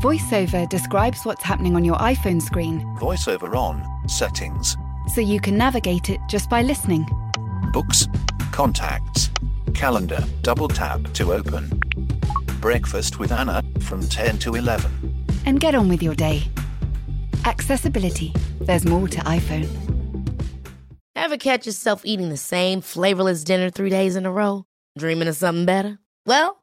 VoiceOver describes what's happening on your iPhone screen. VoiceOver on, settings, so you can navigate it just by listening. books, contacts, calendar, double tap to open. Breakfast with Anna from 10 to 11. And get on with your day. Accessibility. There's more to iPhone. Ever catch yourself eating the same flavorless dinner three days in a row? Dreaming of something better? Well,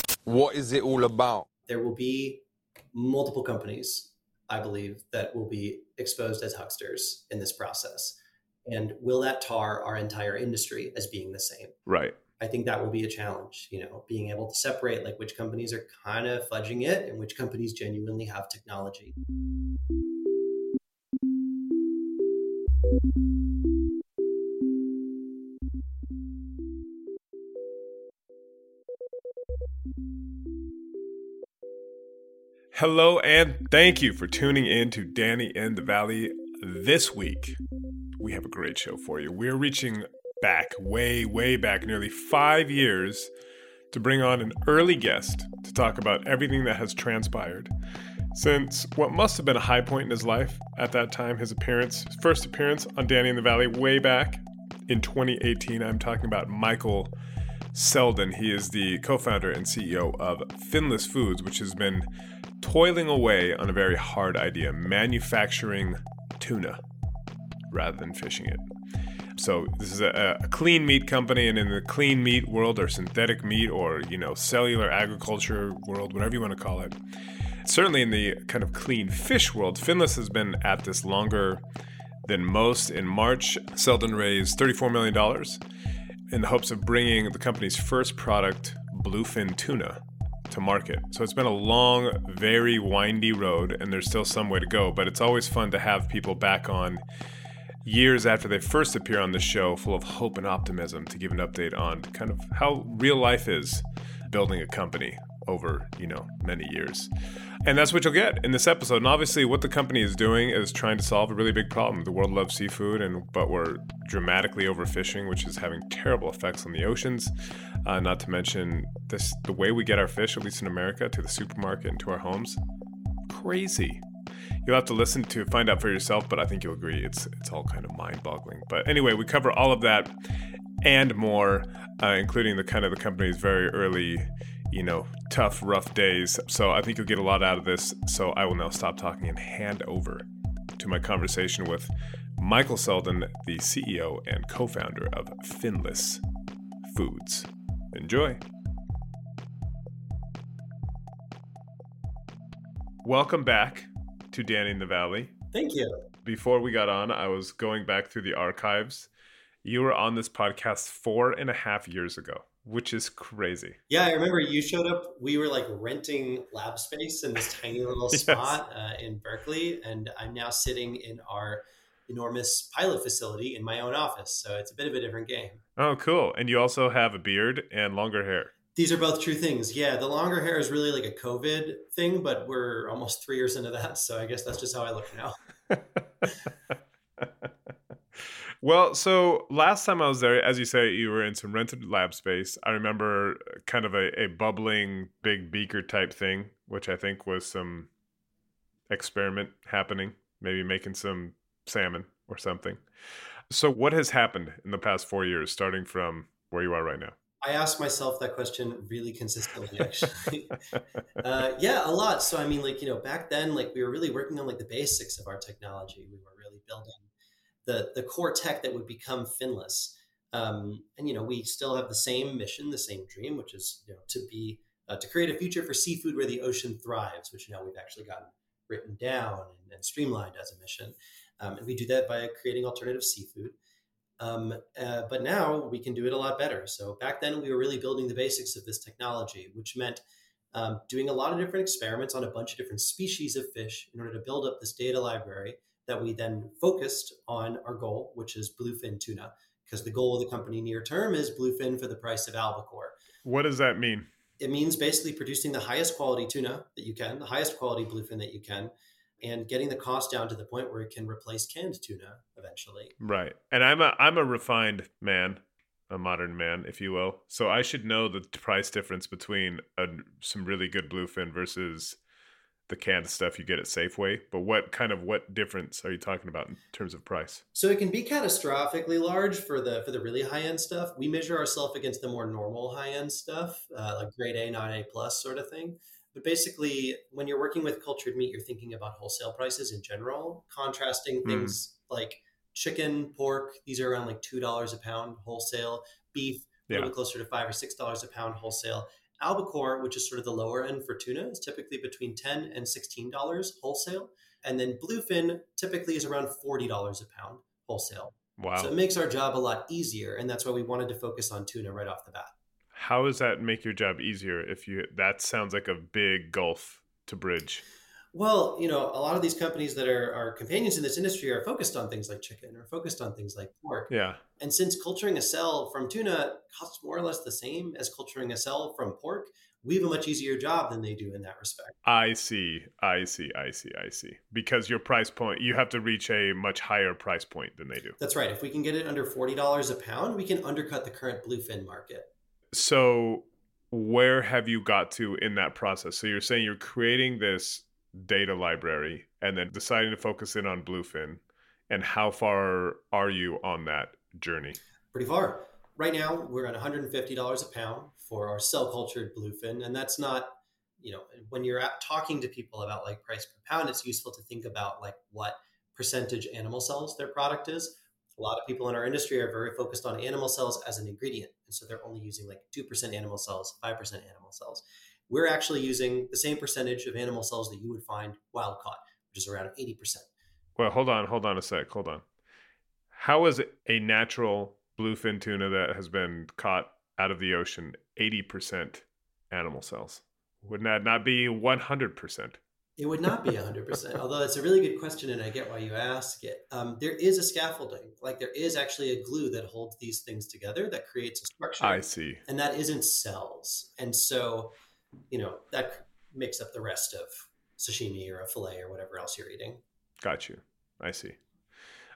What is it all about? there will be multiple companies, I believe, that will be exposed as hucksters in this process. And will that tar our entire industry as being the same? Right. I think that will be a challenge, you know, being able to separate like which companies are kind of fudging it and which companies genuinely have technology. Hello, and thank you for tuning in to Danny in the Valley. This week, we have a great show for you. We're reaching back, way, way back, nearly five years, to bring on an early guest to talk about everything that has transpired since what must have been a high point in his life at that time, his appearance, his first appearance on Danny in the Valley, way back in 2018. I'm talking about Michael Selden. He is the co founder and CEO of Finless Foods, which has been toiling away on a very hard idea manufacturing tuna rather than fishing it. So this is a, a clean meat company, and in the clean meat world, or synthetic meat, or you know, cellular agriculture world, whatever you want to call it, certainly in the kind of clean fish world, Finless has been at this longer than most. In March, Selden raised $34 million in the hopes of bringing the company's first product, bluefin tuna, to market. So it's been a long, very windy road, and there's still some way to go, but it's always fun to have people back on years after they first appear on the show, full of hope and optimism, to give an update on kind of how real life is building a company over, you know, many years. And that's what you'll get in this episode. And obviously what the company is doing is trying to solve a really big problem. The world loves seafood and but we're dramatically overfishing, which is having terrible effects on the oceans. Uh, not to mention this the way we get our fish, at least in America, to the supermarket and to our homes. Crazy. You'll have to listen to find out for yourself, but I think you'll agree it's it's all kind of mind-boggling. But anyway, we cover all of that and more, uh, including the kind of the company's very early, you know, tough, rough days. So I think you'll get a lot out of this. So I will now stop talking and hand over to my conversation with Michael Selden, the CEO and co-founder of Finless Foods. Enjoy. Welcome back to Danny in the Valley. Thank you. Before we got on, I was going back through the archives. You were on this podcast four and a half years ago, which is crazy. Yeah, I remember you showed up. We were like renting lab space in this tiny little Yes. spot uh, in Berkeley, and I'm now sitting in our enormous pilot facility in my own office. So it's a bit of a different game. Oh, cool. And you also have a beard and longer hair. These are both true things. Yeah, the longer hair is really like a COVID thing, but we're almost three years into that. So I guess that's just how I look now. well, so last time I was there, as you say, you were in some rented lab space. I remember kind of a, a bubbling big beaker type thing, which I think was some experiment happening, maybe making some salmon or something. So, what has happened in the past four years, starting from where you are right now? I ask myself that question really consistently, actually. uh, yeah, a lot. So, I mean, like, you know, back then, like, we were really working on like the basics of our technology. We were really building the, the core tech that would become Finless. Um, and, you know, we still have the same mission, the same dream, which is, you know, to be, uh, to create a future for seafood where the ocean thrives, which, know, we've actually gotten written down and, and streamlined as a mission. Um, and we do that by creating alternative seafood. Um, uh, but now we can do it a lot better. So back then we were really building the basics of this technology, which meant um, doing a lot of different experiments on a bunch of different species of fish in order to build up this data library that we then focused on our goal, which is bluefin tuna, because the goal of the company near term is bluefin for the price of albacore. What does that mean? It means basically producing the highest quality tuna that you can, the highest quality bluefin that you can, and getting the cost down to the point where it can replace canned tuna eventually. Right. And I'm a I'm a refined man, a modern man, if you will. So I should know the price difference between a, some really good bluefin versus the canned stuff you get at Safeway. But what kind of what difference are you talking about in terms of price? So it can be catastrophically large for the for the really high end stuff. We measure ourselves against the more normal high end stuff, uh, like grade A, not A plus sort of thing. But basically, when you're working with cultured meat, you're thinking about wholesale prices in general, contrasting things mm. like chicken, pork. These are around like two dollars a pound wholesale. Beef, a little closer to five or six dollars a pound wholesale. Albacore, which is sort of the lower end for tuna, is typically between ten and sixteen dollars wholesale, and then bluefin typically is around forty dollars a pound wholesale. Wow! So it makes our job a lot easier, and that's why we wanted to focus on tuna right off the bat. How does that make your job easier? If you that sounds like a big gulf to bridge. Well, you know, a lot of these companies that are, are companions in this industry are focused on things like chicken or focused on things like pork. Yeah. And since culturing a cell from tuna costs more or less the same as culturing a cell from pork, we have a much easier job than they do in that respect. I see. I see. I see. I see. Because your price point, you have to reach a much higher price point than they do. That's right. If we can get it under $40 a pound, we can undercut the current bluefin market. So, where have you got to in that process? So, you're saying you're creating this data library and then deciding to focus in on bluefin and how far are you on that journey? Pretty far. Right now we're at $150 a pound for our cell cultured bluefin and that's not you know when you're at talking to people about like price per pound it's useful to think about like what percentage animal cells their product is. A lot of people in our industry are very focused on animal cells as an ingredient and so they're only using like 2% animal cells 5% animal cells we're actually using the same percentage of animal cells that you would find wild caught, which is around 80%. Well, hold on, hold on a sec, hold on. How is a natural bluefin tuna that has been caught out of the ocean 80% animal cells? Wouldn't that not be 100%? It would not be 100%, although that's a really good question, and I get why you ask it. Um, there is a scaffolding, like there is actually a glue that holds these things together that creates a structure. I see. And that isn't cells. And so you know, that makes up the rest of sashimi or a fillet or whatever else you're eating. Got you. I see.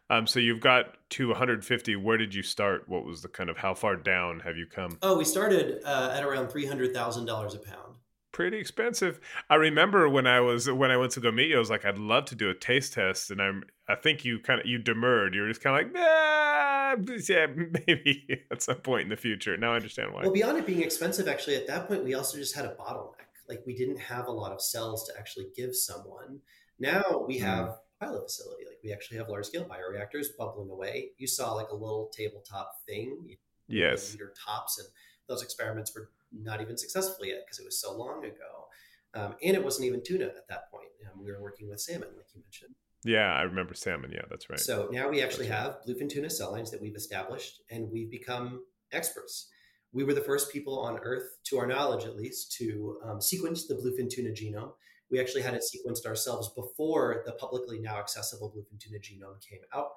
Um, so you've got to 150. Where did you start? What was the kind of how far down have you come? Oh, we started uh, at around three hundred thousand dollars a pound. Pretty expensive. I remember when I was when I went to go meet you, I was like, I'd love to do a taste test, and I'm I think you kind of you demurred. You were just kind of like, nah, yeah, maybe at some point in the future. Now I understand why. Well, beyond it being expensive, actually, at that point, we also just had a bottleneck. Like we didn't have a lot of cells to actually give someone. Now we hmm. have mm. a pilot facility. Like we actually have large scale bioreactors bubbling away. You saw like a little tabletop thing. Yes. Liter tops, and those experiments were not even successful yet because it was so long ago. Um, and it wasn't even tuna at that point. Um, we were working with salmon, like you mentioned. Yeah, I remember salmon. Yeah, that's right. So now we actually have bluefin tuna cell lines that we've established, and we've become experts. We were the first people on Earth, to our knowledge at least, to um, sequence the bluefin tuna genome. We actually had it sequenced ourselves before the publicly now accessible bluefin tuna genome came out.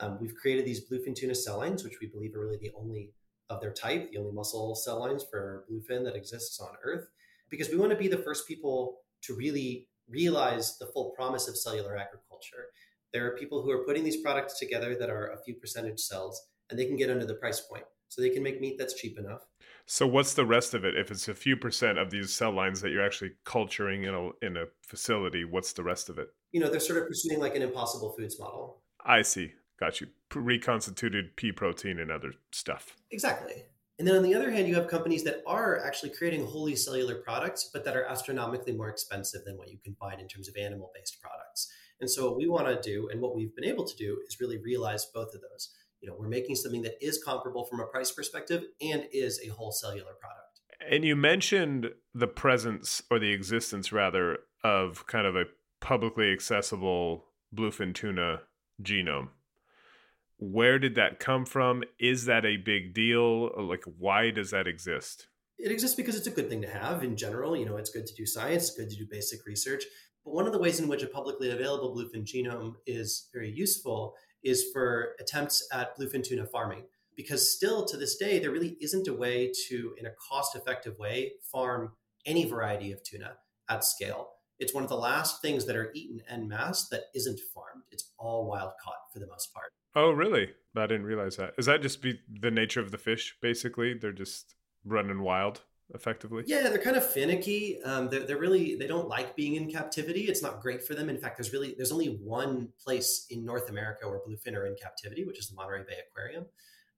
Um, we've created these bluefin tuna cell lines, which we believe are really the only of their type, the only muscle cell lines for bluefin that exists on Earth, because we want to be the first people to really realize the full promise of cellular agriculture. There are people who are putting these products together that are a few percentage cells, and they can get under the price point. So they can make meat that's cheap enough. So what's the rest of it? If it's a few percent of these cell lines that you're actually culturing in a in a facility, what's the rest of it? You know, they're sort of pursuing like an impossible foods model. I see. Got you. Reconstituted pea protein and other stuff. Exactly. And then on the other hand, you have companies that are actually creating wholly cellular products, but that are astronomically more expensive than what you can find in terms of animal based products. And so, what we want to do and what we've been able to do is really realize both of those. You know, we're making something that is comparable from a price perspective and is a whole cellular product. And you mentioned the presence or the existence, rather, of kind of a publicly accessible bluefin tuna genome where did that come from? Is that a big deal? Uh, like, why does that exist? It exists because it's a good thing to have in general. You know, it's good to do science, good to do basic research. But one of the ways in which a publicly available bluefin genome is very useful is for attempts at bluefin tuna farming. Because still to this day, there really isn't a way to, in a cost effective way, farm any variety of tuna at scale. It's one of the last things that are eaten en masse that isn't farmed. It's all wild caught for the most part. Oh, really? I didn't realize that. Is that just be the nature of the fish? Basically, they're just running wild, effectively. Yeah, they're kind of finicky. Um, they're, they're really they don't like being in captivity. It's not great for them. In fact, there's really there's only one place in North America where bluefin are in captivity, which is the Monterey Bay Aquarium.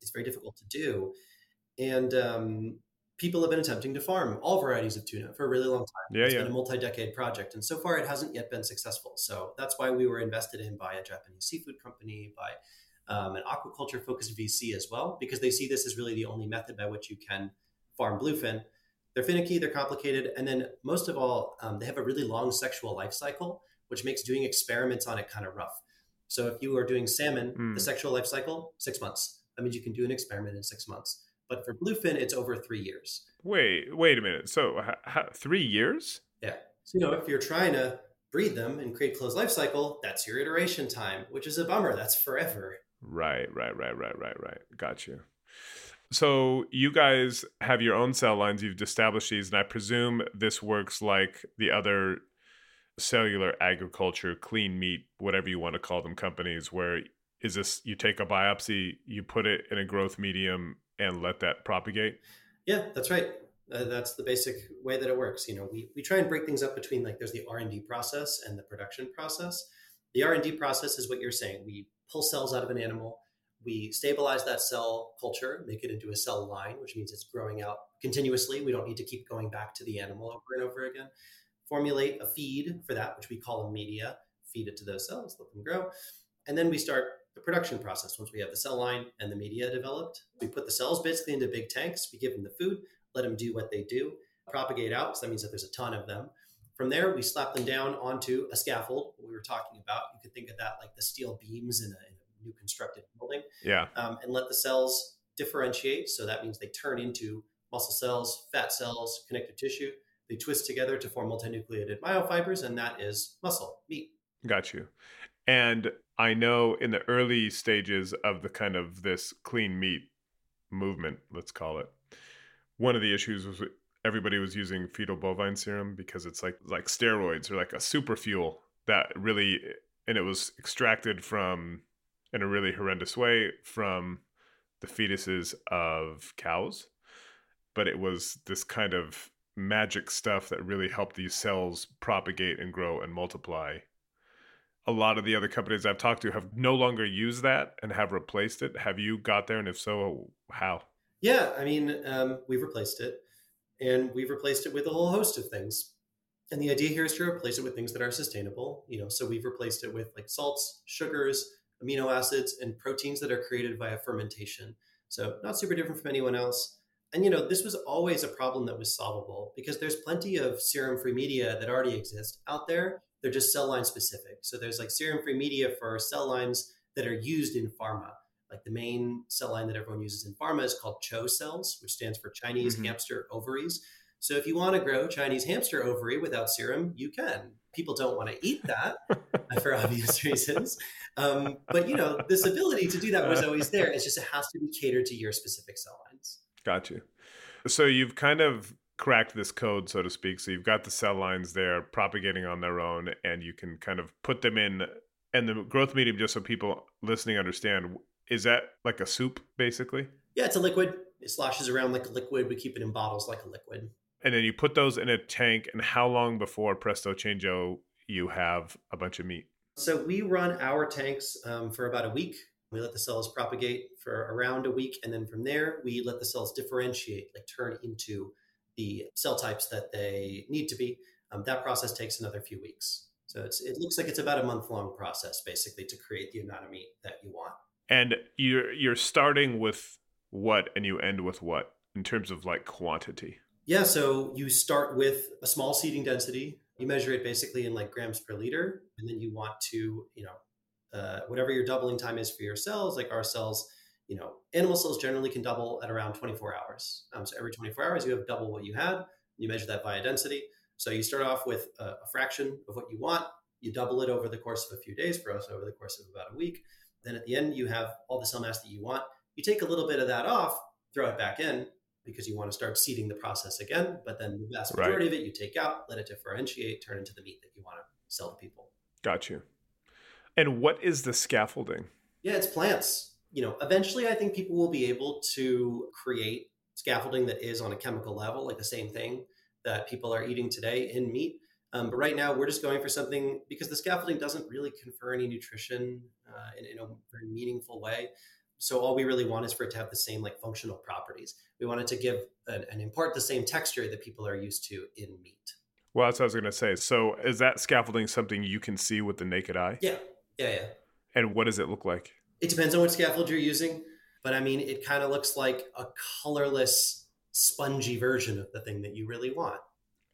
It's very difficult to do, and um, people have been attempting to farm all varieties of tuna for a really long time. Yeah, It's yeah. been a multi-decade project, and so far it hasn't yet been successful. So that's why we were invested in by a Japanese seafood company, by um, an aquaculture-focused VC as well, because they see this as really the only method by which you can farm bluefin. They're finicky, they're complicated, and then most of all, um, they have a really long sexual life cycle, which makes doing experiments on it kind of rough. So if you are doing salmon, Mm. the sexual life cycle six months. That means you can do an experiment in six months. But for bluefin, it's over three years. Wait, wait a minute. So, h- h- three years? Yeah. So, you know, if you're trying to breed them and create closed life cycle, that's your iteration time, which is a bummer. That's forever. Right, right, right, right, right, right. Got you. So you guys have your own cell lines. You've established these, and I presume this works like the other cellular agriculture, clean meat, whatever you want to call them, companies. Where is this? You take a biopsy, you put it in a growth medium, and let that propagate. Yeah, that's right. Uh, that's the basic way that it works. You know, we, we try and break things up between like there's the R and D process and the production process. The R and D process is what you're saying. We pull cells out of an animal, we stabilize that cell culture, make it into a cell line, which means it's growing out continuously. We don't need to keep going back to the animal over and over again. Formulate a feed for that, which we call a media. Feed it to those cells, let them grow, and then we start the production process. Once we have the cell line and the media developed, we put the cells basically into big tanks. We give them the food, let them do what they do, propagate out. So that means that there's a ton of them. From there, we slap them down onto a scaffold. What we were talking about, you could think of that like the steel beams in a, in a new constructed building, Yeah. um, and let the cells differentiate. So that means they turn into muscle cells, fat cells, connective tissue. They twist together to form multinucleated myofibers, and that is muscle, meat. Got you. And I know in the early stages of the kind of this clean meat movement, let's call it, one of the issues was everybody was using fetal bovine serum because it's like like steroids or like a super fuel that really and it was extracted from in a really horrendous way from the fetuses of cows but it was this kind of magic stuff that really helped these cells propagate and grow and multiply a lot of the other companies I've talked to have no longer used that and have replaced it. Have you got there? And if so, how? Yeah, I mean, um, we've replaced it, and we've replaced it with a whole host of things. And the idea here is to replace it with things that are sustainable. You know, so we've replaced it with like salts, sugars, amino acids, and proteins that are created via fermentation. So not super different from anyone else. And you know, this was always a problem that was solvable because there's plenty of serum-free media that already exist out there. They're just cell line specific. So there's like serum-free media for cell lines that are used in pharma like the main cell line that everyone uses in pharma is called CHO cells, which stands for Chinese Mhm. hamster ovaries. So if you want to grow Chinese hamster ovary without serum, you can. People don't want to eat that for obvious reasons. Um, but you know, this ability to do that was always there. It's just it has to be catered to your specific cell lines. Got you. So you've kind of cracked this code, so to speak. So you've got the cell lines there propagating on their own, and you can kind of put them in. And the growth medium, just so people listening understand, is that like a soup, basically? Yeah, it's a liquid. It sloshes around like a liquid. We keep it in bottles like a liquid. And then you put those in a tank. And how long before presto changeo you have a bunch of meat? So we run our tanks um, for about a week. We let the cells propagate for around a week, and then from there we let the cells differentiate, like turn into the cell types that they need to be. Um, that process takes another few weeks. So it's, it looks like it's about a month long process, basically, to create the amount of meat that you want. And you're you're starting with what and you end with what in terms of like quantity. Yeah, so you start with a small seeding density. You measure it basically in like grams per liter, and then you want to, you know, uh, whatever your doubling time is for your cells. Like our cells, you know, animal cells generally can double at around 24 hours. Um, so every 24 hours, you have double what you had. You measure that via density. So you start off with a, a fraction of what you want. You double it over the course of a few days, for us over the course of about a week. Then at the end, you have all the cell mass that you want. You take a little bit of that off, throw it back in because you want to start seeding the process again. But then the vast majority right. of it you take out, let it differentiate, turn into the meat that you want to sell to people. Got you. And what is the scaffolding? Yeah, it's plants. You know, eventually I think people will be able to create scaffolding that is on a chemical level, like the same thing that people are eating today in meat. Um, but right now, we're just going for something because the scaffolding doesn't really confer any nutrition uh, in, in, a very meaningful way. So all we really want is for it to have the same like functional properties. We want it to give an, and impart the same texture that people are used to in meat. Well, that's what I was going to say. So is that scaffolding something you can see with the naked eye? Yeah, yeah, yeah. And what does it look like? It depends on what scaffold you're using, but I mean, it kind of looks like a colorless, spongy version of the thing that you really want.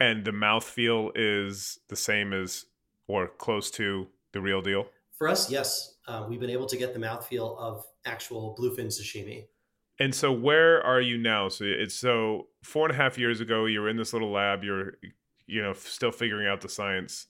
And the mouth feel is the same as or close to the real deal? For us, yes. Uh, we've been able to get the mouth feel of actual bluefin sashimi. And so, where are you now? So it's so four and a half years ago. You're in this little lab. You're, you know, still figuring out the science.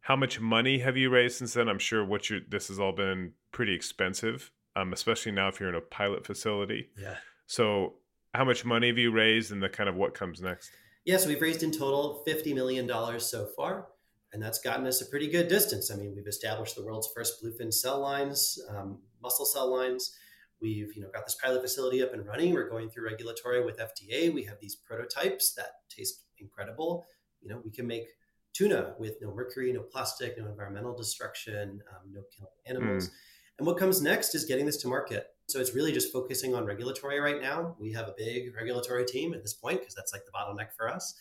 How much money have you raised since then? I'm sure what you this has all been pretty expensive, um, especially now if you're in a pilot facility. Yeah. So, how much money have you raised, and the kind of what comes next? Yeah, so we've raised in total $50 million so far, and that's gotten us a pretty good distance. I mean, we've established the world's first bluefin cell lines, um, muscle cell lines. We've you know got this pilot facility up and running. We're going through regulatory with FDA. We have these prototypes that taste incredible. You know, we can make tuna with no mercury, no plastic, no environmental destruction, um, no killing animals. Mm. And what comes next is getting this to market. So it's really just focusing on regulatory right now. We have a big regulatory team at this point because that's like the bottleneck for us.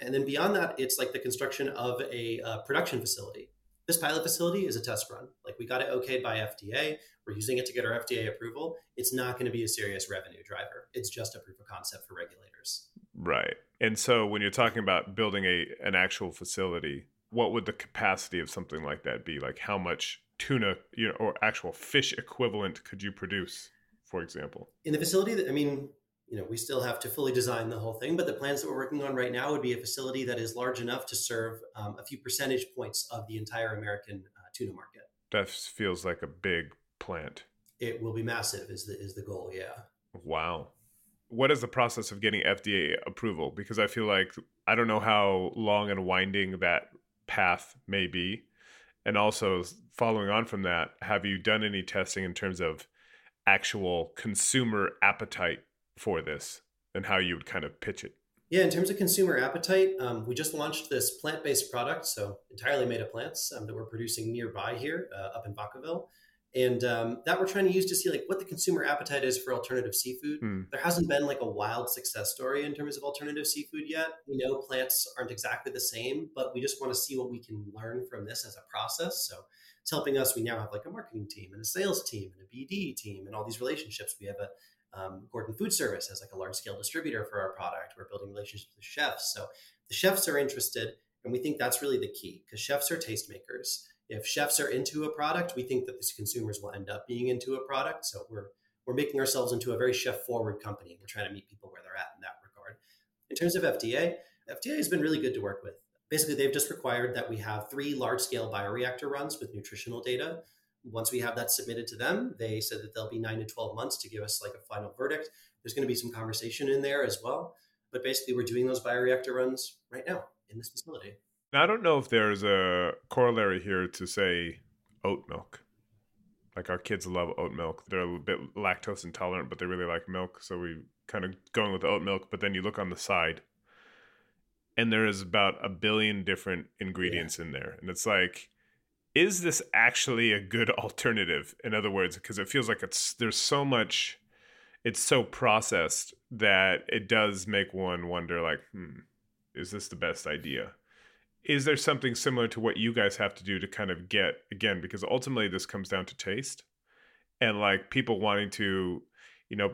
And then beyond that, it's like the construction of a uh, production facility. This pilot facility is a test run. Like we got it okayed by FDA. We're using it to get our FDA approval. It's not going to be a serious revenue driver. It's just a proof of concept for regulators. Right. And so when you're talking about building a an actual facility, what would the capacity of something like that be? Like how much tuna, you know, or actual fish equivalent could you produce, for example? In the facility, that, I mean, you know, we still have to fully design the whole thing, but the plans that we're working on right now would be a facility that is large enough to serve um, a few percentage points of the entire American uh, tuna market. That feels like a big plant. It will be massive. Is the is the goal? Yeah. Wow. What is the process of getting FDA approval? Because I feel like I don't know how long and winding that path may be. And also, following on from that, have you done any testing in terms of actual consumer appetite for this and how you would kind of pitch it? Yeah, in terms of consumer appetite, um, we just launched this plant based product, so entirely made of plants um, that we're producing nearby here uh, up in Vacaville and um, that we're trying to use to see like what the consumer appetite is for alternative seafood. Mm. There hasn't been like a wild success story in terms of alternative seafood yet. We know plants aren't exactly the same, but we just want to see what we can learn from this as a process. So it's helping us. We now have like a marketing team and a sales team and a BD team and all these relationships. We have a um, Gordon Food Service as like a large scale distributor for our product. We're building relationships with chefs. So the chefs are interested, and we think that's really the key because chefs are tastemakers if chefs are into a product, we think that these consumers will end up being into a product. So we're we're making ourselves into a very chef forward company. We're trying to meet people where they're at in that regard. In terms of FDA, FDA has been really good to work with. Basically, they've just required that we have three large scale bioreactor runs with nutritional data. Once we have that submitted to them, they said that they'll be nine to 12 months to give us like a final verdict. There's going to be some conversation in there as well. But basically, we're doing those bioreactor runs right now in this facility. Now, I don't know if there's a corollary here to say oat milk. Like our kids love oat milk. They're a bit lactose intolerant, but they really like milk. So we kind of going with oat milk. But then you look on the side, and there is about a billion different ingredients yeah. in there, and it's like, is this actually a good alternative? In other words, because it feels like it's there's so much, it's so processed that it does make one wonder, like, hmm, is this the best idea? Is there something similar to what you guys have to do to kind of get again because ultimately this comes down to taste and like people wanting to you know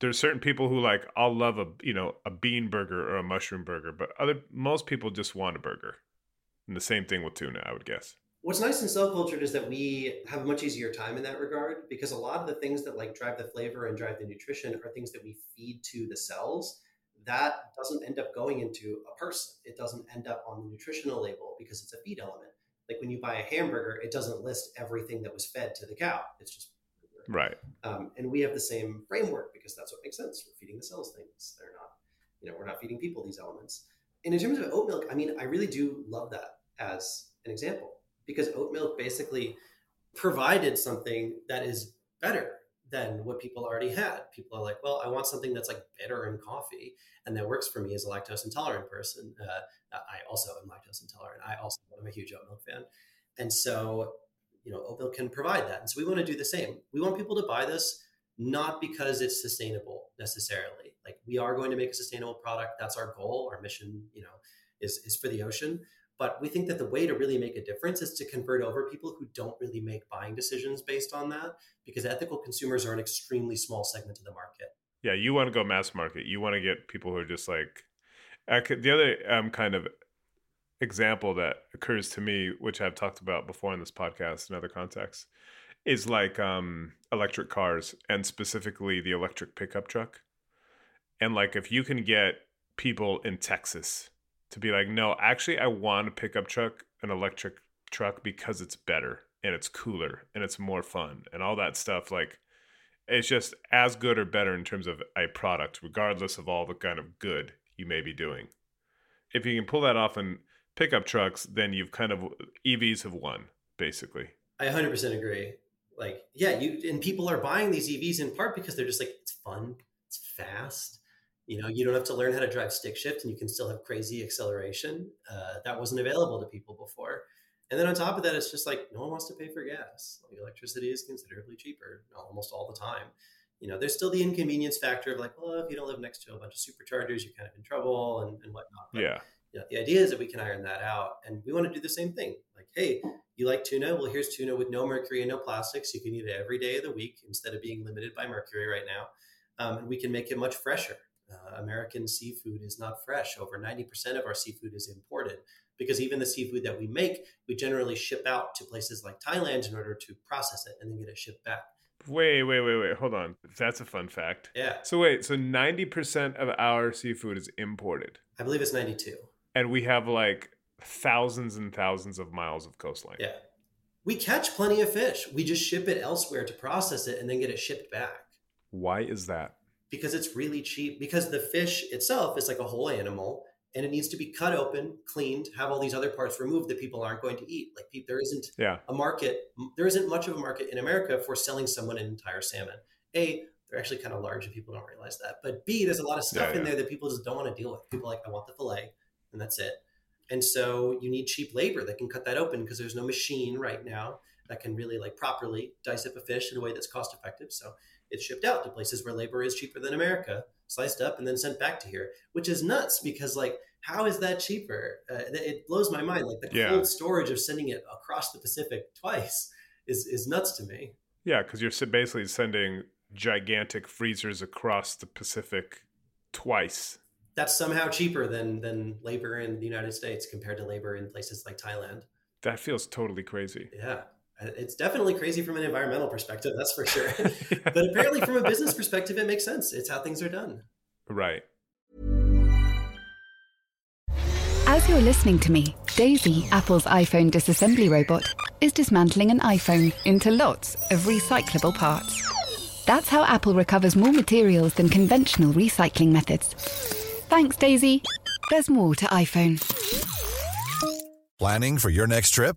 there's certain people who like I'll love a you know a bean burger or a mushroom burger but other most people just want a burger and the same thing with tuna I would guess What's nice in cell cultured is that we have a much easier time in that regard because a lot of the things that like drive the flavor and drive the nutrition are things that we feed to the cells. That doesn't end up going into a person. It doesn't end up on the nutritional label because it's a feed element. Like when you buy a hamburger, it doesn't list everything that was fed to the cow. It's just Right. um, and we have the same framework because that's what makes sense. We're feeding the cells things. They're not, you know, we're not feeding people these elements. And in terms of oat milk, I mean, I really do love that as an example because oat milk basically provided something that is better than what people already had. People are like, well, I want something that's like bitter in coffee and that works for me as a lactose intolerant person. Uh, I also am lactose intolerant. I also am a huge oat milk fan. And so you know, oat milk can provide that. And so we want to do the same. We want people to buy this not because it's sustainable necessarily. Like we are going to make a sustainable product. That's our goal. Our mission, you know, is is for the ocean. But we think that the way to really make a difference is to convert over people who don't really make buying decisions based on that, because ethical consumers are an extremely small segment of the market. Yeah, you want to go mass market. You want to get people who are just like. The other um, kind of example that occurs to me, which I've talked about before in this podcast in other contexts, is like um, electric cars and specifically the electric pickup truck. And like if you can get people in Texas to be like, no, actually, I want a pickup truck, an electric truck, because it's better and it's cooler and it's more fun and all that stuff. Like it's just as good or better in terms of a product, regardless of all the kind of good you may be doing. If you can pull that off and pickup trucks, then you've kind of EVs have won basically. I 100% agree. Like, yeah, you and people are buying these EVs in part because they're just like it's fun, it's fast. You know, you don't have to learn how to drive stick shift, and you can still have crazy acceleration. Uh, that wasn't available to people before. And then on top of that, it's just like no one wants to pay for gas. Like electricity is considerably cheaper almost all the time. You know, there's still the inconvenience factor of like, well, if you don't live next to a bunch of superchargers, you're kind of in trouble and, and whatnot. But yeah you know, the idea is that we can iron that out and we want to do the same thing like hey you like tuna well here's tuna with no mercury and no plastics you can eat it every day of the week instead of being limited by mercury right now um, and we can make it much fresher uh, american seafood is not fresh over 90% of our seafood is imported because even the seafood that we make we generally ship out to places like thailand in order to process it and then get it shipped back Wait, wait, wait, wait. Hold on. That's a fun fact. yeah So wait, so 90% of our seafood is imported. i believe it's 92 And we have like thousands and thousands of miles of coastline. yeah we catch plenty of fish we just ship it elsewhere to process it and then get it shipped back Why is that? Because it's really cheap because the fish itself is like a whole animal and it needs to be cut open cleaned have all these other parts removed that people aren't going to eat. Like there isn't Yeah. a market there isn't much of a market in america for selling someone an entire salmon. A they're actually kind of large and people don't realize that. But b there's a lot of stuff Yeah, in there that people just don't want to deal with. People are like i want the fillet and that's it. And so you need cheap labor that can cut that open because there's no machine right now that can really like properly dice up a fish in a way that's cost effective so it's shipped out to places where labor is cheaper than America, sliced up and then sent back to here, which is nuts because like how is that cheaper? Uh, it blows my mind. Like the Yeah. cold storage of sending it across the Pacific twice is is nuts to me. Yeah, because you're basically sending gigantic freezers across the Pacific twice. That's somehow cheaper than than labor in the United States compared to labor in places like Thailand. That feels totally crazy. Yeah, Uh, it's definitely crazy from an environmental perspective. That's for sure. but apparently, from a business perspective, it makes sense. It's how things are done. right. As you're listening to me, Daisy, Apple's iPhone disassembly robot, is dismantling an iPhone into lots of recyclable parts. That's how Apple recovers more materials than conventional recycling methods. Thanks, Daisy. There's more to iPhone. Planning for your next trip?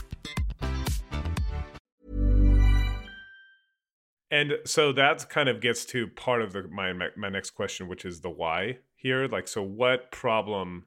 And so that kind of gets to part of the my my next question, which is the why here. Like, so what problem?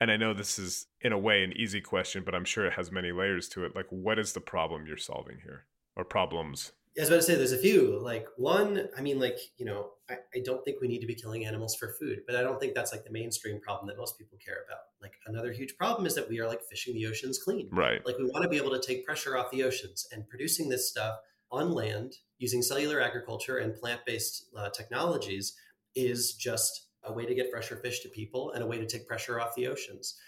And I know this is in a way an easy question, but I'm sure it has many layers to it. Like, what is the problem you're solving here, or problems? Yeah, I was about to say there's a few. Like one, I mean, like you know, I, I don't think we need to be killing animals for food, but I don't think that's like the mainstream problem that most people care about. Like another huge problem is that we are like fishing the oceans clean. Right. Like we want to be able to take pressure off the oceans and producing this stuff on land using cellular agriculture and plant-based uh, technologies is just a way to get fresher fish to people and a way to take pressure off the oceans.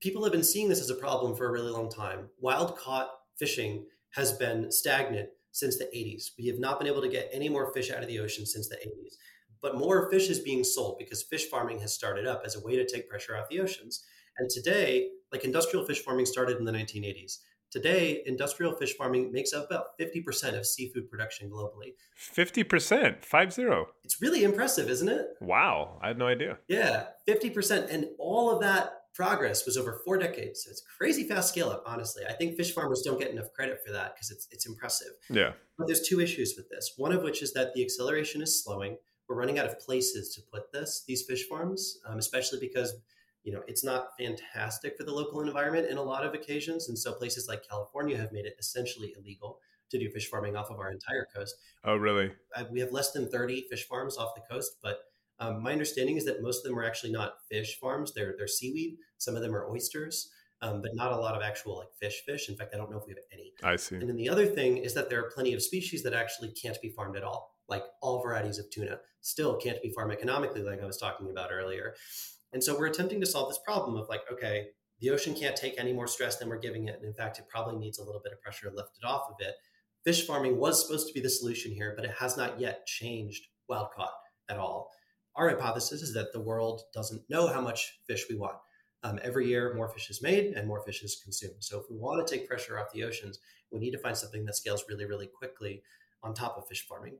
People have been seeing this as a problem for a really long time. Wild caught fishing has been stagnant since the 80s. We have not been able to get any more fish out of the ocean since the 80s. But more fish is being sold because fish farming has started up as a way to take pressure off the oceans. And today, like industrial fish farming started in the 1980s. Today, industrial fish farming makes up about 50% of seafood production globally. 50%, 5 0. It's really impressive, isn't it? Wow. I had no idea. Yeah, 50%. And all of that progress was over four decades. So it's crazy fast scale up, honestly. I think fish farmers don't get enough credit for that because it's, it's impressive. Yeah. But there's two issues with this. One of which is that the acceleration is slowing. We're running out of places to put this, these fish farms, um, especially because you know it's not fantastic for the local environment in a lot of occasions and so places like california have made it essentially illegal to do fish farming off of our entire coast Oh, really? we have less than 30 fish farms off the coast but um, my understanding is that most of them are actually not fish farms they're, they're seaweed some of them are oysters um, but not a lot of actual like fish fish in fact i don't know if we have any I see. and then the other thing is that there are plenty of species that actually can't be farmed at all, like all varieties of tuna still can't be farmed economically, like I was talking about earlier. And so we're attempting to solve this problem of like, okay, the ocean can't take any more stress than we're giving it. And in fact, it probably needs a little bit of pressure lifted off of it. Fish farming was supposed to be the solution here, but it has not yet changed wild caught at all. Our hypothesis is that the world doesn't know how much fish we want. Um, every year, more fish is made and more fish is consumed. So, if we want to take pressure off the oceans, we need to find something that scales really, really quickly on top of fish farming.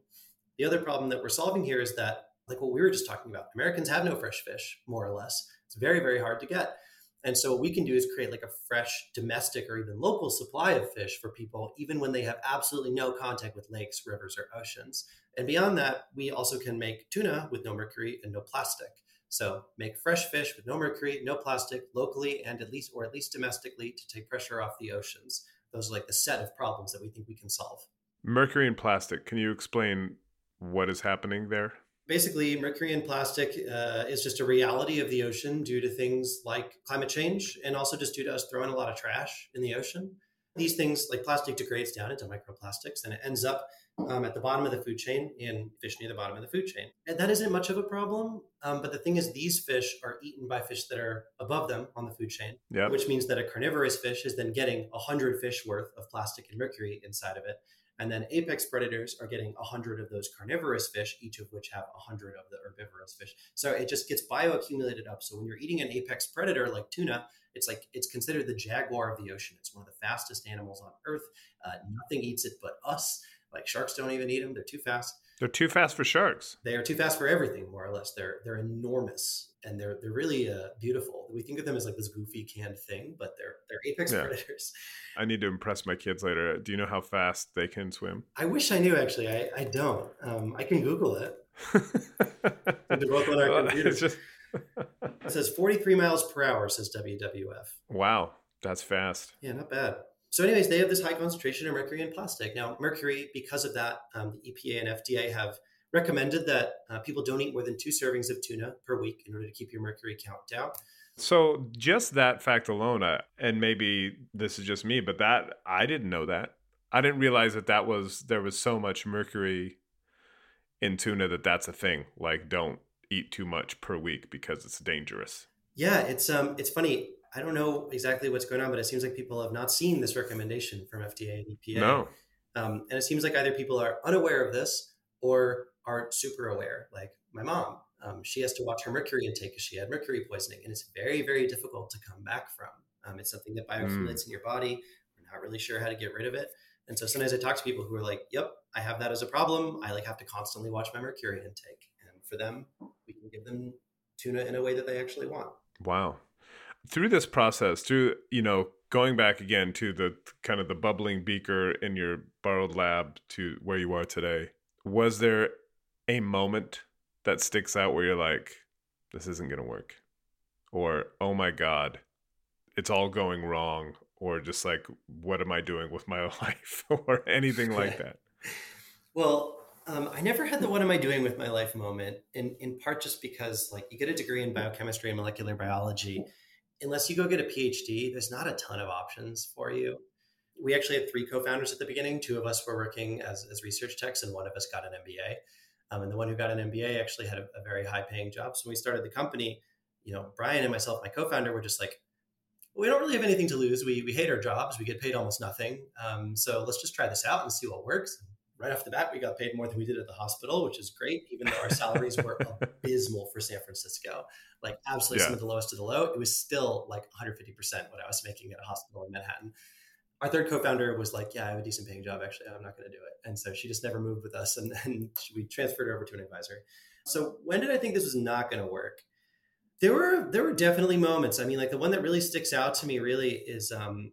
The other problem that we're solving here is that, like what we were just talking about, Americans have no fresh fish, more or less. It's very, very hard to get. And so, what we can do is create like a fresh domestic or even local supply of fish for people, even when they have absolutely no contact with lakes, rivers, or oceans. And beyond that, we also can make tuna with no mercury and no plastic. So make fresh fish with no mercury, no plastic, locally and at least or at least domestically to take pressure off the oceans. Those are like the set of problems that we think we can solve. Mercury and plastic. Can you explain what is happening there? Basically, mercury and plastic uh, is just a reality of the ocean due to things like climate change and also just due to us throwing a lot of trash in the ocean. These things, like plastic, degrades down into microplastics and it ends up um, at the bottom of the food chain in fish near the bottom of the food chain. And that isn't much of a problem. Um, but the thing is, these fish are eaten by fish that are above them on the food chain, Yeah. which means that a carnivorous fish is then getting 100 fish worth of plastic and mercury inside of it. And then apex predators are getting 100 of those carnivorous fish, each of which have 100 of the herbivorous fish. So it just gets bioaccumulated up. So when you're eating an apex predator like tuna, it's like it's considered the jaguar of the ocean. It's one of the fastest animals on earth. Uh, nothing eats it but us. Like sharks don't even eat them; they're too fast. They're too fast for sharks. They are too fast for everything, more or less. They're they're enormous and they're they're really uh, beautiful. We think of them as like this goofy canned thing, but they're they're apex Yeah. predators. I need to impress my kids later. Do you know how fast they can swim? I wish I knew. Actually, I I don't. Um, I can Google it. They're both on our Well, computer. it's just It says 43 miles per hour. Says WWF. wow, that's fast. Yeah, not bad. So, anyways, they have this high concentration of mercury in plastic. Now, mercury, because of that, um, the EPA and FDA have recommended that uh, people don't eat more than two servings of tuna per week in order to keep your mercury count down. So just that fact alone, uh, and maybe this is just me, but that I didn't know that. I didn't realize that that was there was so much mercury in tuna that that's a thing. Like, don't eat too much per week because it's dangerous. Yeah, it's um, it's funny. I don't know exactly what's going on, but it seems like people have not seen this recommendation from FDA and EPA. No, Um, and it seems like either people are unaware of this or aren't super aware, like my mom. Um, she has to watch her mercury intake because she had mercury poisoning, and it's very, very difficult to come back from. Um, it's something that bioaccumulates mm. in your body. We're not really sure how to get rid of it. And so sometimes I talk to people who are like, "Yep, I have that as a problem. I like have to constantly watch my mercury intake." And for them, we can give them tuna in a way that they actually want. Wow. Through this process, through you know, going back again to the kind of the bubbling beaker in your borrowed lab to where you are today, was there a moment that sticks out where you're like, "This isn't going to work," or "Oh my god, it's all going wrong," or just like, what am I doing with my life, or anything like that? well, um, I never had the "What am I doing with my life?" moment. In in part just because like you get a degree in biochemistry and molecular biology, unless you go get a PhD, there's not a ton of options for you. We actually had three co-founders at the beginning. Two of us were working as, as research techs, and one of us got an MBA. Um, and the one who got an MBA actually had a, a very high-paying job. So when we started the company, you know, Brian and myself, my co-founder, were just like, we don't really have anything to lose. We, we hate our jobs. We get paid almost nothing. Um, so let's just try this out and see what works. Right off the bat, we got paid more than we did at the hospital, which is great, even though our salaries were abysmal for San Francisco, like absolutely yeah. some of the lowest of the low. It was still like 150% what I was making at a hospital in Manhattan. Our third co-founder was like, "Yeah, I have a decent paying job. Actually, I'm not going to do it." And so she just never moved with us, and then we transferred her over to an advisor. So when did I think this was not going to work? there were there were definitely moments. I mean, like the one that really sticks out to me really is, um,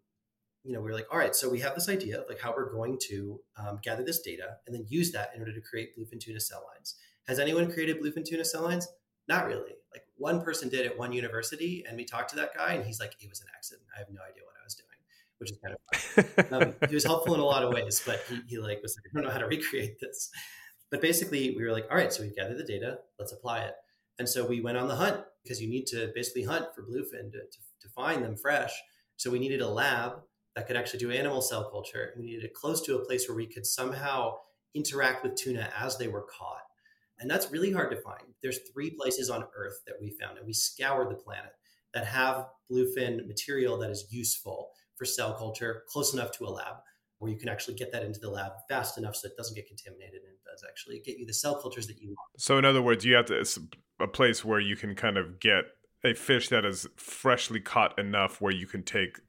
you know, we are like, all right, so we have this idea of like how we're going to um, gather this data and then use that in order to create bluefin tuna cell lines. Has anyone created bluefin tuna cell lines? Not really. Like one person did at one university, and we talked to that guy, and he's like, it was an accident. I have no idea what I was doing, which is kind of fun. um, he was helpful in a lot of ways, but he, he like was like, I don't know how to recreate this. But basically, we were like, all right, so we've gathered the data, let's apply it. And so we went on the hunt because you need to basically hunt for bluefin to, to, to, find them fresh. So we needed a lab that could actually do animal cell culture. We needed it close to a place where we could somehow interact with tuna as they were caught. And that's really hard to find. There's three places on Earth that we found, and we scoured the planet that have bluefin material that is useful for cell culture close enough to a lab where you can actually get that into the lab fast enough so it doesn't get contaminated and does actually get you the cell cultures that you want. So, in other words, you have to, it's a place where you can kind of get a fish that is freshly caught enough where you can take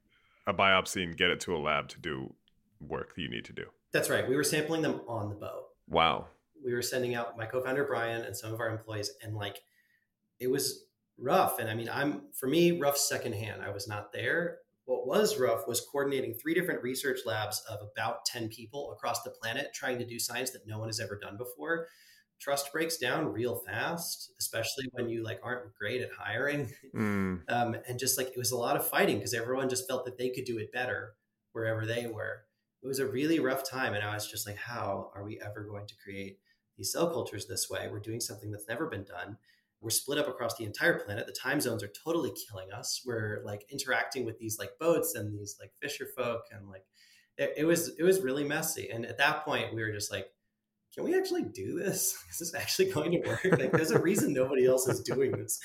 a biopsy and get it to a lab to do work that you need to do. That's right. We were sampling them on the boat. Wow. We were sending out my co-founder Brian and some of our employees, and like it was rough. And I mean, I'm for me rough secondhand. I was not there, what was rough was coordinating three different research labs of about 10 people across the planet trying to do science that no one has ever done before. Trust breaks down real fast, especially when you like aren't great at hiring. Mm. Um, and just like it was a lot of fighting because everyone just felt that they could do it better wherever they were. It was a really rough time. And I was just like, how are we ever going to create these cell cultures this way? We're doing something that's never been done we're split up across the entire planet. The time zones are totally killing us. We're like interacting with these like boats and these like fisher folk, and like it, it was it was really messy. And at that point, we were just like, can we actually do this? Is this actually going to work? Like, there's a reason nobody else is doing this.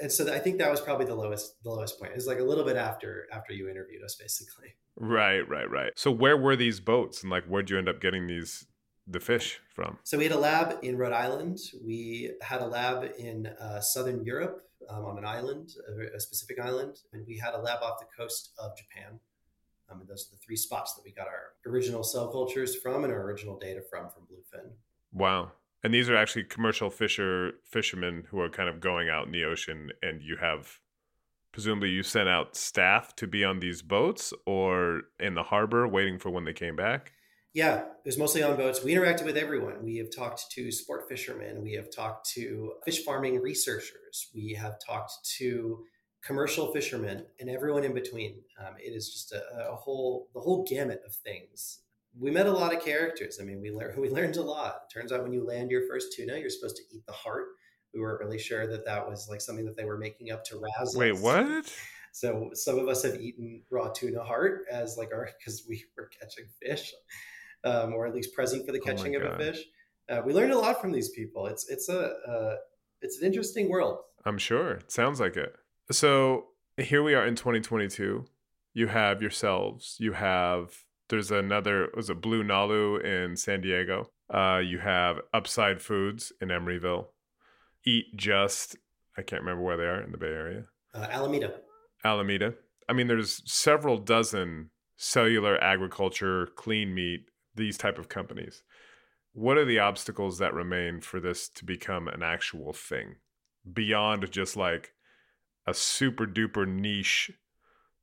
And so I think that was probably the lowest the lowest point. It was like a little bit after after you interviewed us, basically. Right, right, right. So where were these boats, and like where'd you end up getting these the fish from? So we had a lab in Rhode Island. We had a lab in uh, Southern Europe um, on an island, a, a, specific island, and we had a lab off the coast of Japan. Um, and those are the three spots that we got our original cell cultures from and our original data from from Bluefin. Wow. And these are actually commercial fisher fishermen who are kind of going out in the ocean, and you have presumably you sent out staff to be on these boats or in the harbor waiting for when they came back. Yeah, it was mostly on boats. We interacted with everyone. We have talked to sport fishermen. We have talked to fish farming researchers. We have talked to commercial fishermen and everyone in between. Um, it is just a, a, whole the whole gamut of things. We met a lot of characters. I mean, we learned we learned a lot. Turns out when you land your first tuna, you're supposed to eat the heart. We weren't really sure that that was like something that they were making up to razz. Wait, what? So some of us have eaten raw tuna heart as like our because we were catching fish um, or at least present for the oh catching oh of a fish. Uh, we learned a lot from these people. It's it's a uh, it's an interesting world. I'm sure. It sounds like it. So here we are in 2022. You have yourselves. You have There's another was a BlueNalu in San Diego. Uh, you have Upside Foods in Emeryville. Eat Just, I can't remember where they are in the Bay Area. Uh, Alameda. Alameda. I mean, there's several dozen cellular agriculture, clean meat, these type of companies. What are the obstacles that remain for this to become an actual thing beyond just like a super duper niche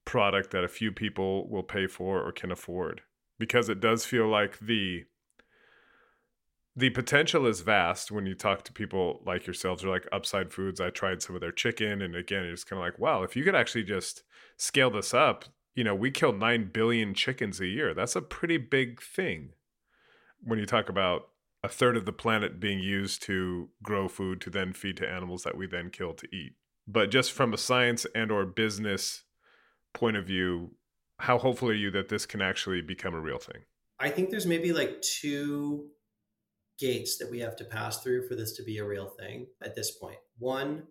product that a few people will pay for or can afford? Because it does feel like the the potential is vast when you talk to people like yourselves or like Upside Foods. I tried some of their chicken, and again, it's kind of like, wow, if you could actually just scale this up, you know, we kill 9 billion chickens a year. That's a pretty big thing when you talk about a third of the planet being used to grow food to then feed to animals that we then kill to eat. But just from a science and or business point of view, how hopeful are you that this can actually become a real thing? I think there's maybe like two gates that we have to pass through for this to be a real thing at this point. One,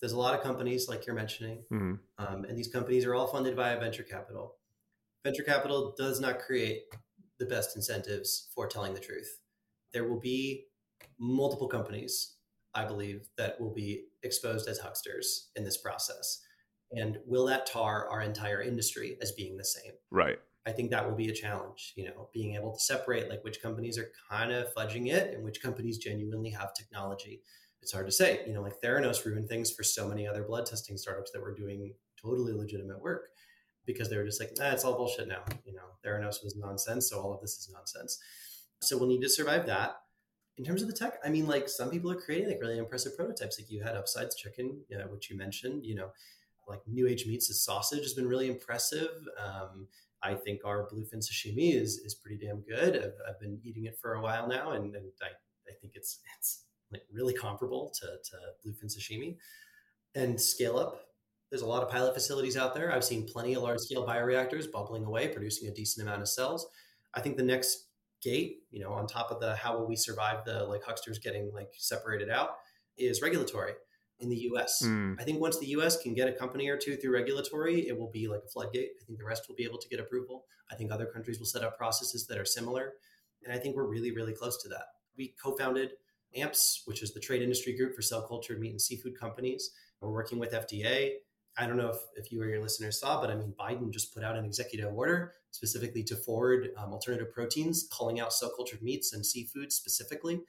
there's a lot of companies like you're mentioning, mm-hmm. um, and these companies are all funded by venture capital. Venture capital does not create the best incentives for telling the truth. There will be multiple companies, I believe, that will be exposed as hucksters in this process. And will that tar our entire industry as being the same? Right. I think that will be a challenge, you know, being able to separate like which companies are kind of fudging it and which companies genuinely have technology. It's hard to say, you know, like Theranos ruined things for so many other blood testing startups that were doing totally legitimate work because they were just like, nah, it's all bullshit now. You know, Theranos was nonsense, so all of this is nonsense. So we'll need to survive that. In terms of the tech, I mean, like some people are creating like really impressive prototypes. Like you had Upsides Chicken, you know, which you mentioned. You know, like New Age Meats' sausage has been really impressive. Um, I think our bluefin sashimi is is pretty damn good. I've, I've been eating it for a while now, and, and I, I think it's it's like really comparable to, to bluefin sashimi. And scale up, there's a lot of pilot facilities out there. I've seen plenty of large scale bioreactors bubbling away, producing a decent amount of cells. I think the next gate, you know, on top of the how will we survive the like hucksters getting like separated out, is regulatory in the US. Mm. I think once the US can get a company or two through regulatory, it will be like a floodgate. I think the rest will be able to get approval. I think other countries will set up processes that are similar. And I think we're really, really close to that. We co founded AMPS, which is the trade industry group for cell cultured meat and seafood companies. We're working with FDA. I don't know if, if you or your listeners saw, but I mean, Biden just put out an executive order specifically to forward um, alternative proteins, calling out cell cultured meats and seafood specifically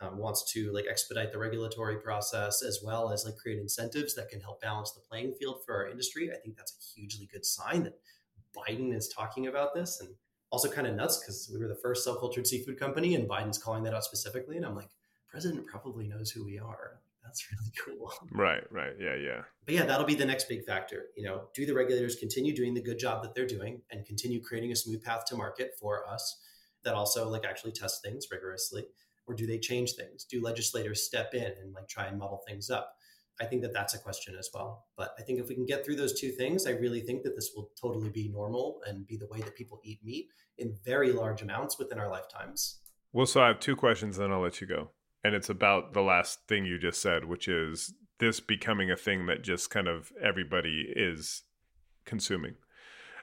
um, wants to like expedite the regulatory process as well as like create incentives that can help balance the playing field for our industry. I think that's a hugely good sign that Biden is talking about this and also kind of nuts because we were the first cell cultured seafood company and Biden's calling that out specifically. And I'm like, president probably knows who we are. That's really cool. Right, right. Yeah, yeah. But yeah, that'll be the next big factor. You know, do the regulators continue doing the good job that they're doing and continue creating a smooth path to market for us that also like actually test things rigorously? or do they change things? Do legislators step in and like try and muddle things up? I think that that's a question as well. But I think if we can get through those two things, I really think that this will totally be normal and be the way that people eat meat in very large amounts within our lifetimes. Well, so I have two questions, then I'll let you go. And it's about the last thing you just said, which is this becoming a thing that just kind of everybody is consuming.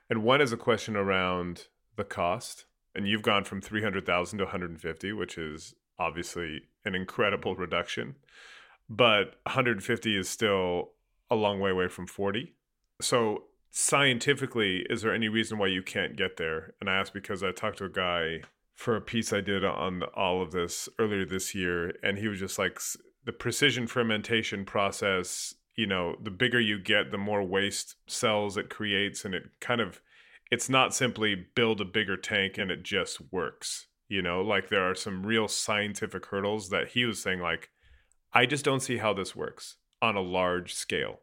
And one is a question around the cost. And you've gone from 300,000 to 150, which is obviously an incredible reduction, but 150 is still a long way away from 40. So scientifically, is there any reason why you can't get there? And I ask because I talked to a guy for a piece I did on all of this earlier this year, and he was just like the precision fermentation process. You know, the bigger you get, the more waste cells it creates, and it kind of it's not simply build a bigger tank and it just works you know like there are some real scientific hurdles that he was saying like i just don't see how this works on a large scale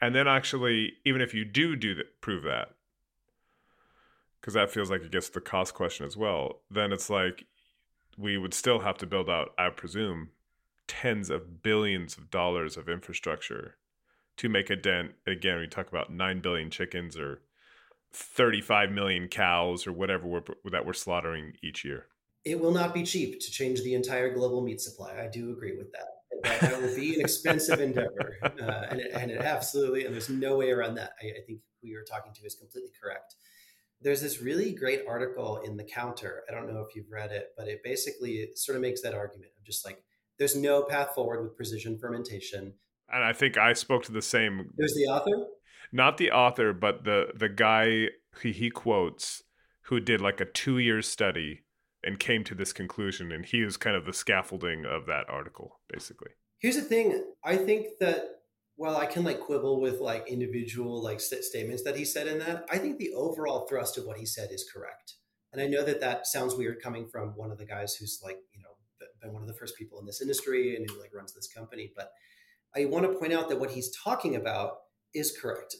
and then actually even if you do do that prove that because that feels like it gets the cost question as well then it's like we would still have to build out i presume tens of billions of dollars of infrastructure to make a dent again we talk about 9 billion chickens or 35 million cows or whatever we're, that we're slaughtering each year. It will not be cheap to change the entire global meat supply. I do agree with that. That, that will be an expensive endeavor, uh, and, it, and it absolutely, and there's no way around that. I, I think who you're talking to is completely correct. There's this really great article in the counter. I don't know if you've read it but it basically sort of makes that argument of just like there's no path forward with precision fermentation. And i think i spoke to the same there's the author? Not the author but the the guy he, he quotes who did like a two year study and came to this conclusion and he is kind of the scaffolding of that article basically. Here's the thing. I think that well i can like quibble with like individual like st- statements that he said in that i think the overall thrust of what he said is correct and i know that that sounds weird coming from one of the guys who's like you know been one of the first people in this industry and who like runs this company but i want to point out that what he's talking about is correct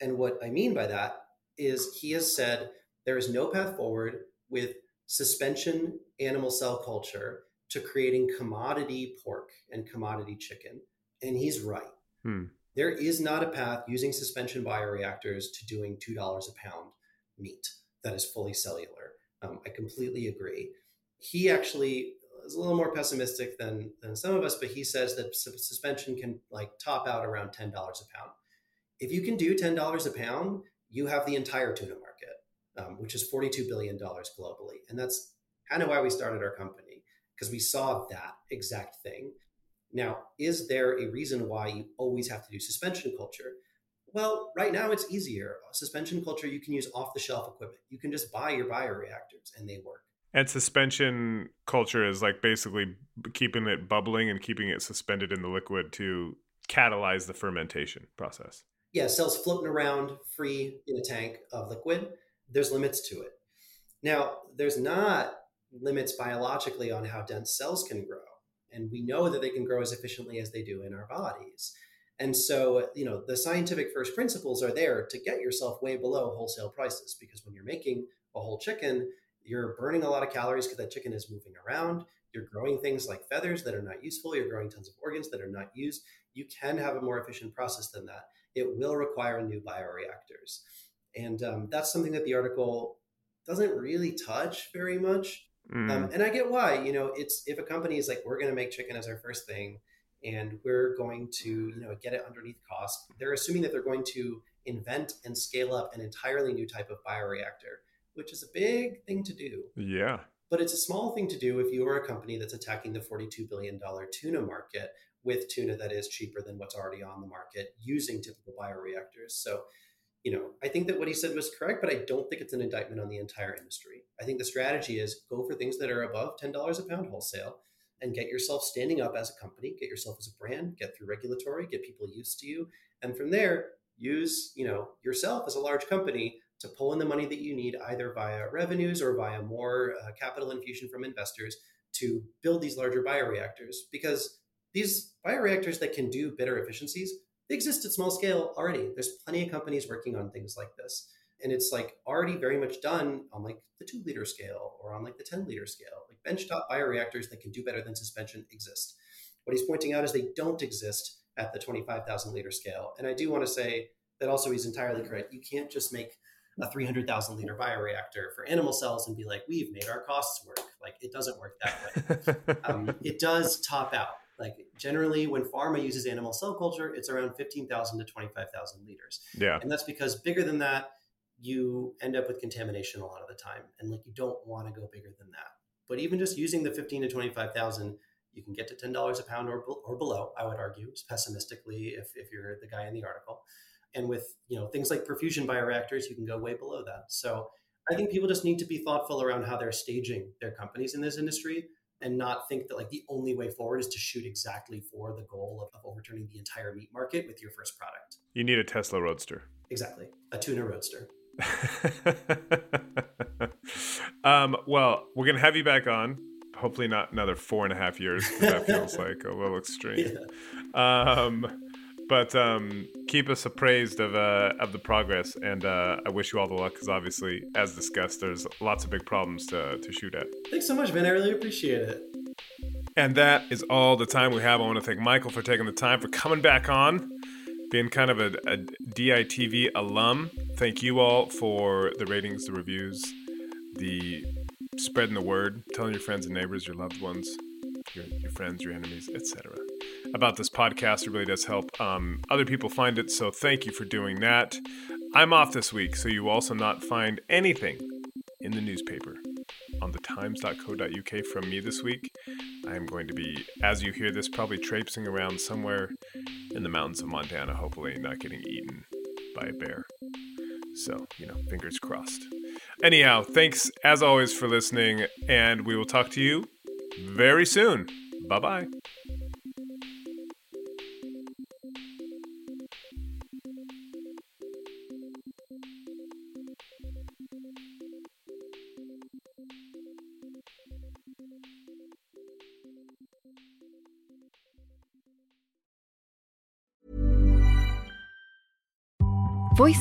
and what i mean by that is he has said there is no path forward with suspension animal cell culture to creating commodity pork and commodity chicken. And he's right. Hmm. There is not a path using suspension bioreactors to doing $2 a pound meat that is fully cellular. Um, I completely agree. He actually is a little more pessimistic than, than some of us, but he says that suspension can like top out around $10 a pound. If you can do $10 a pound, you have the entire tuna market um, which is $42 billion globally. And that's kind of why we started our company, because we saw that exact thing. Now, is there a reason why you always have to do suspension culture? Well, right now it's easier. Suspension culture, you can use off the shelf equipment. You can just buy your bioreactors and they work. And suspension culture is like basically keeping it bubbling and keeping it suspended in the liquid to catalyze the fermentation process. Yeah, cells floating around free in a tank of liquid there's limits to it. Now, there's not limits biologically on how dense cells can grow. And we know that they can grow as efficiently as they do in our bodies. And so, you know, the scientific first principles are there to get yourself way below wholesale prices because when you're making a whole chicken, you're burning a lot of calories because that chicken is moving around. You're growing things like feathers that are not useful. You're growing tons of organs that are not used. You can have a more efficient process than that. It will require new bioreactors. And um, that's something that the article doesn't really touch very much. Mm. Um, and I get why. You know, it's if a company is like, we're going to make chicken as our first thing, and we're going to, you know, get it underneath cost. They're assuming that they're going to invent and scale up an entirely new type of bioreactor, which is a big thing to do. Yeah. But it's a small thing to do if you are a company that's attacking the $42 billion tuna market with tuna that is cheaper than what's already on the market using typical bioreactors. So you know, I think that what he said was correct, but I don't think it's an indictment on the entire industry. I think the strategy is go for things that are above $10 a pound wholesale and get yourself standing up as a company, get yourself as a brand, get through regulatory, get people used to you. And from there, use, you know, yourself as a large company to pull in the money that you need either via revenues or via more uh, capital infusion from investors to build these larger bioreactors because these bioreactors that can do better efficiencies they exist at small scale already. There's plenty of companies working on things like this. And it's like already very much done on like the two liter scale or on like the 10 liter scale. Like benchtop bioreactors that can do better than suspension exist. What he's pointing out is they don't exist at the 25,000 liter scale. And I do want to say that also he's entirely correct. You can't just make a 300,000 liter bioreactor for animal cells and be like, we've made our costs work. Like it doesn't work that way. um, it does top out. Like generally, when pharma uses animal cell culture, it's around 15,000 to 25,000 liters. Yeah. And that's because bigger than that, you end up with contamination a lot of the time. And like you don't want to go bigger than that. But even just using the 15 to 25,000, you can get to $10 a pound or, or below, I would argue, pessimistically, if, if you're the guy in the article. And with you know things like perfusion bioreactors, you can go way below that. So I think people just need to be thoughtful around how they're staging their companies in this industry and not think that like the only way forward is to shoot exactly for the goal of, of overturning the entire meat market with your first product. You need a Tesla Roadster. Exactly. A tuna Roadster. um, well, we're going to have you back on. Hopefully, not another four and a half years. That feels like a little extreme. Yeah. Um, but um, keep us appraised of uh, of the progress, and uh, I wish you all the luck because obviously, as discussed, there's lots of big problems to to shoot at. Thanks so much, man. I really appreciate it. And that is all the time we have. I want to thank Michael for taking the time for coming back on, being kind of a, a DITV alum. Thank you all for the ratings, the reviews, the spreading the word, telling your friends and neighbors, your loved ones, your, your friends, your enemies, etc about this podcast. It really does help um, other people find it. So thank you for doing that. I'm off this week, so you also not find anything in the newspaper on the times.co.uk from me this week. I'm going to be, as you hear this, probably traipsing around somewhere in the mountains of Montana, hopefully not getting eaten by a bear. So, you know, fingers crossed. Anyhow, thanks as always for listening, and we will talk to you very soon. Bye bye.